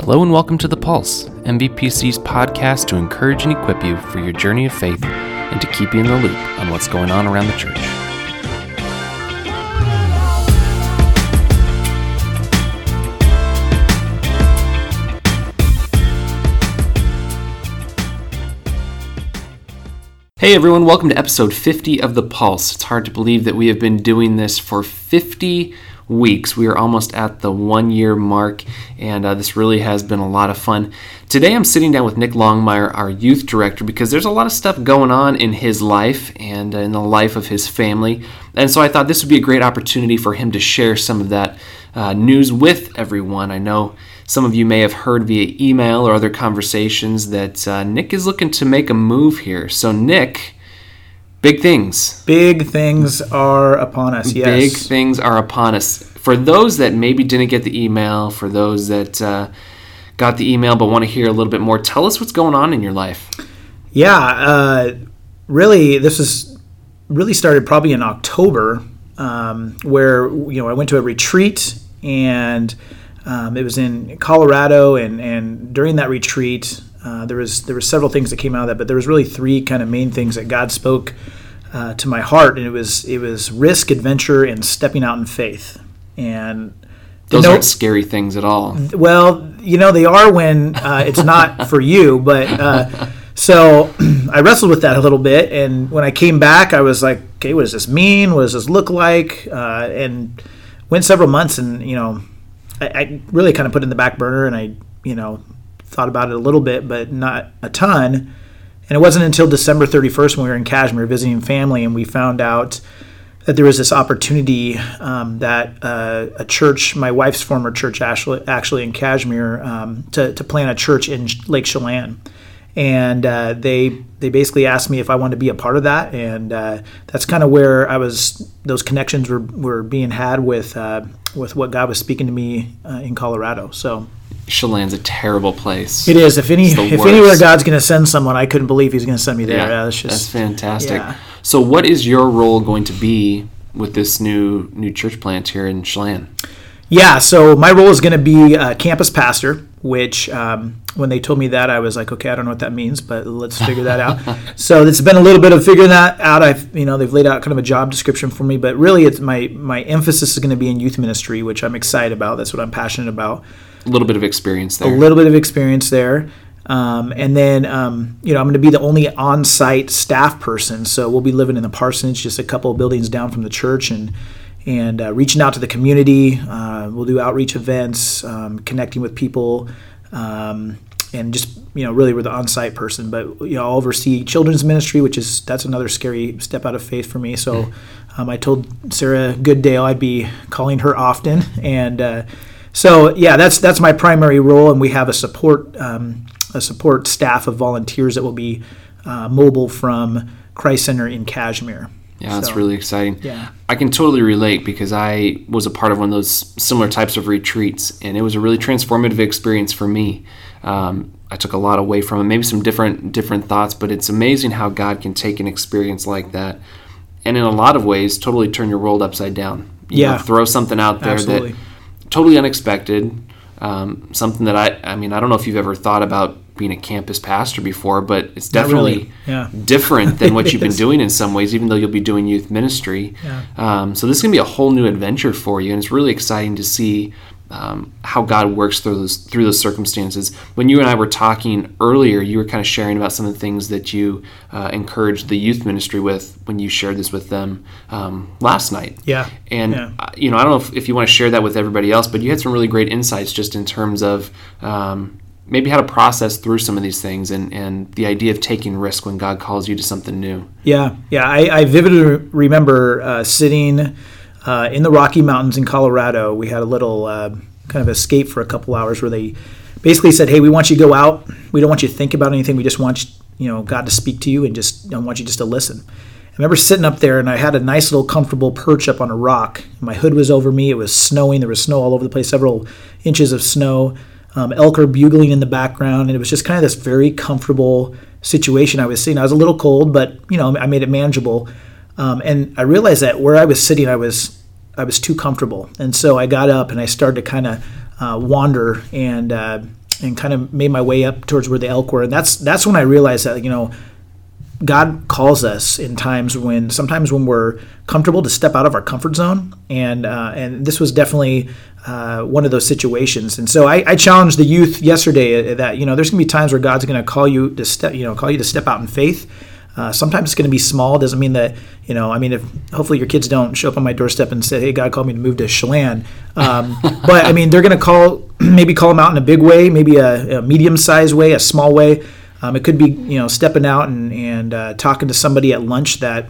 Hello and welcome to The Pulse, MVPC's podcast to encourage and equip you for your journey of faith and to keep you in the loop on what's going on around the church. Hey everyone, welcome to episode 50 of The Pulse. It's hard to believe that we have been doing this for 50 weeks. We are almost at the one year mark, and uh, this really has been a lot of fun. Today I'm sitting down with Nick Longmire, our youth director, because there's a lot of stuff going on in his life and uh, in the life of his family. And so I thought this would be a great opportunity for him to share some of that uh, news with everyone. I know some of you may have heard via email or other conversations that uh, Nick is looking to make a move here. So, Nick, Big things. Big things are upon us, yes. Big things are upon us. For those that maybe didn't get the email, for those that uh, got the email but want to hear a little bit more, tell us what's going on in your life. Yeah, uh, really, this is really started probably in October, um, where you know I went to a retreat and um, it was in Colorado, and and during that retreat, uh, there was there were several things that came out of that, but there was really three kind of main things that God spoke uh, to my heart, and it was it was risk, adventure, and stepping out in faith. And those aren't scary things at all. Well, you know they are when uh, it's not for you, but. Uh, so I wrestled with that a little bit, and when I came back, I was like, "Okay, what does this mean? What does this look like?" Uh, and went several months, and you know, I, I really kind of put in the back burner, and I, you know, thought about it a little bit, but not a ton. And it wasn't until December 31st when we were in Cashmere visiting family and we found out that there was this opportunity um, that uh, a church, my wife's former church, actually, actually in Cashmere, um, to, to plant a church in Lake Chelan. And uh, they they basically asked me if I wanted to be a part of that, and uh, that's kind of where I was. Those connections were, were being had with uh, with what God was speaking to me uh, in Colorado. So Chelan's a terrible place. It is. If any, if anywhere God's going to send someone, I couldn't believe He's going to send me there. Yeah, yeah that's, just, that's fantastic. Yeah. So, what is your role going to be with this new new church plant here in Chelan? Yeah. So my role is going to be a campus pastor. Which, um, when they told me that, I was like, okay, I don't know what that means, but let's figure that out. so it's been a little bit of figuring that out. I've, you know, they've laid out kind of a job description for me, but really, it's my my emphasis is going to be in youth ministry, which I'm excited about. That's what I'm passionate about a little bit of experience there. A little bit of experience there. Um, and then, um, you know, I'm going to be the only on site staff person. So we'll be living in the parsonage, just a couple of buildings down from the church, and and uh, reaching out to the community. Uh, we'll do outreach events, um, connecting with people, um, and just you know, really we're the on site person. But you know, I'll oversee children's ministry, which is that's another scary step out of faith for me. So um, I told Sarah Gooddale I'd be calling her often, and uh, so yeah, that's that's my primary role, and we have a support um, a support staff of volunteers that will be uh, mobile from Christ Center in Cashmere. Yeah, that's so, really exciting. Yeah. I can totally relate because I was a part of one of those similar types of retreats, and it was a really transformative experience for me. Um, I took a lot away from it, maybe some different different thoughts, but it's amazing how God can take an experience like that, and in a lot of ways, totally turn your world upside down. You yeah, know, throw something out there Absolutely. that totally unexpected. Um, something that I, I mean, I don't know if you've ever thought about being a campus pastor before, but it's definitely really. yeah. different than what you've been doing in some ways, even though you'll be doing youth ministry. Yeah. Um, so this is going to be a whole new adventure for you, and it's really exciting to see um, how God works through those through those circumstances. When you and I were talking earlier, you were kind of sharing about some of the things that you uh, encouraged the youth ministry with when you shared this with them um, last night. Yeah, and yeah. Uh, you know, I don't know if, if, you want to share that with everybody else, but you had some really great insights just in terms of. Um, maybe how to process through some of these things and, and the idea of taking risk when God calls you to something new. Yeah, yeah. I, I vividly remember uh, sitting uh, in the Rocky Mountains in Colorado, we had a little uh, kind of escape for a couple hours where they basically said, "Hey, we want you to go out. We don't want you to think about anything. We just want you know God to speak to you and just want you just to listen." I remember sitting up there and I had a nice little comfortable perch up on a rock. My hood was over me. It was snowing. There was snow all over the place, several inches of snow. Um, elk are bugling in the background, and it was just kind of this very comfortable situation I was sitting. I was a little cold, but you know I made it manageable. Um, and I realized that where I was sitting, I was I was too comfortable, and so I got up and I started to kind of uh, wander and uh, and kind of made my way up towards where the elk were. And that's that's when I realized that you know God calls us in times when sometimes when we're comfortable to step out of our comfort zone, and uh, and this was definitely uh, one of those situations. And so I, I, challenged the youth yesterday that you know there's going to be times where God's going to call you to step you know call you to step out in faith. Uh, sometimes it's going to be small. Doesn't mean that you know. I mean, if hopefully your kids don't show up on my doorstep and say, "Hey, God called me to move to Chelan," um, but I mean, they're going to call maybe call them out in a big way, maybe a, a medium-sized way, a small way. Um, it could be you know stepping out and and uh, talking to somebody at lunch that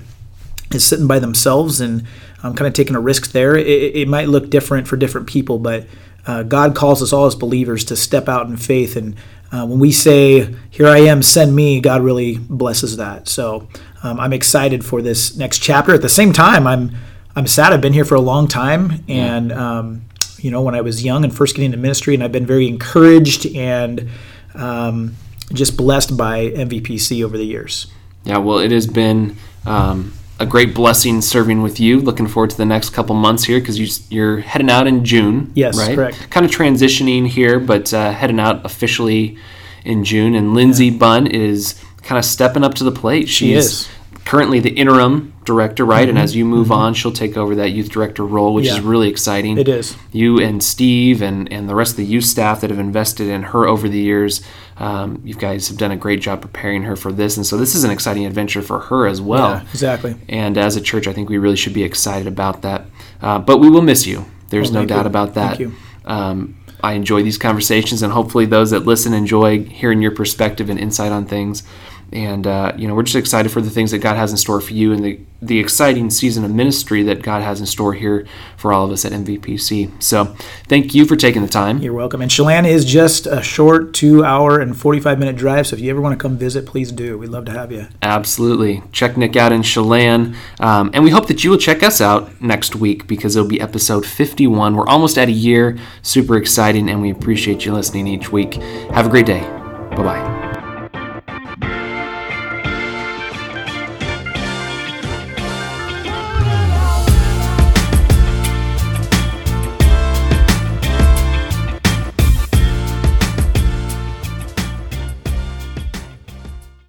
is sitting by themselves and um, kind of taking a risk there. It, it, might look different for different people, but uh, God calls us all as believers to step out in faith. And uh, when we say, "Here I am, send me," God really blesses that. So um, I'm excited for this next chapter. At the same time, I'm I'm sad. I've been here for a long time, and um, you know, when I was young and first getting into ministry, and I've been very encouraged and um, just blessed by MVPC over the years. Yeah, well, it has been um, a great blessing serving with you. Looking forward to the next couple months here because you, are heading out in June. Yes, right? correct. Kind of transitioning here, but uh, heading out officially in June. And Lindsay yeah. Bunn is kind of stepping up to the plate. She's she is currently the interim director, right? Mm-hmm. And as you move mm-hmm. on, she'll take over that youth director role, which yeah. is really exciting. It is. You and Steve and, and the rest of the youth staff that have invested in her over the years, um, you guys have done a great job preparing her for this. And so this is an exciting adventure for her as well. Yeah, exactly. And as a church, I think we really should be excited about that. Uh, but we will miss you. There's oh, no doubt you. about that. Thank you. Um, I enjoy these conversations, and hopefully, those that listen enjoy hearing your perspective and insight on things and uh, you know we're just excited for the things that God has in store for you and the the exciting season of ministry that God has in store here for all of us at MVPC. So thank you for taking the time. You're welcome. And Chelan is just a short two hour and 45 minute drive. So if you ever want to come visit, please do. We'd love to have you. Absolutely. Check Nick out in Chelan. Um, and we hope that you will check us out next week because it'll be episode 51. We're almost at a year. Super exciting. And we appreciate you listening each week. Have a great day. Bye bye.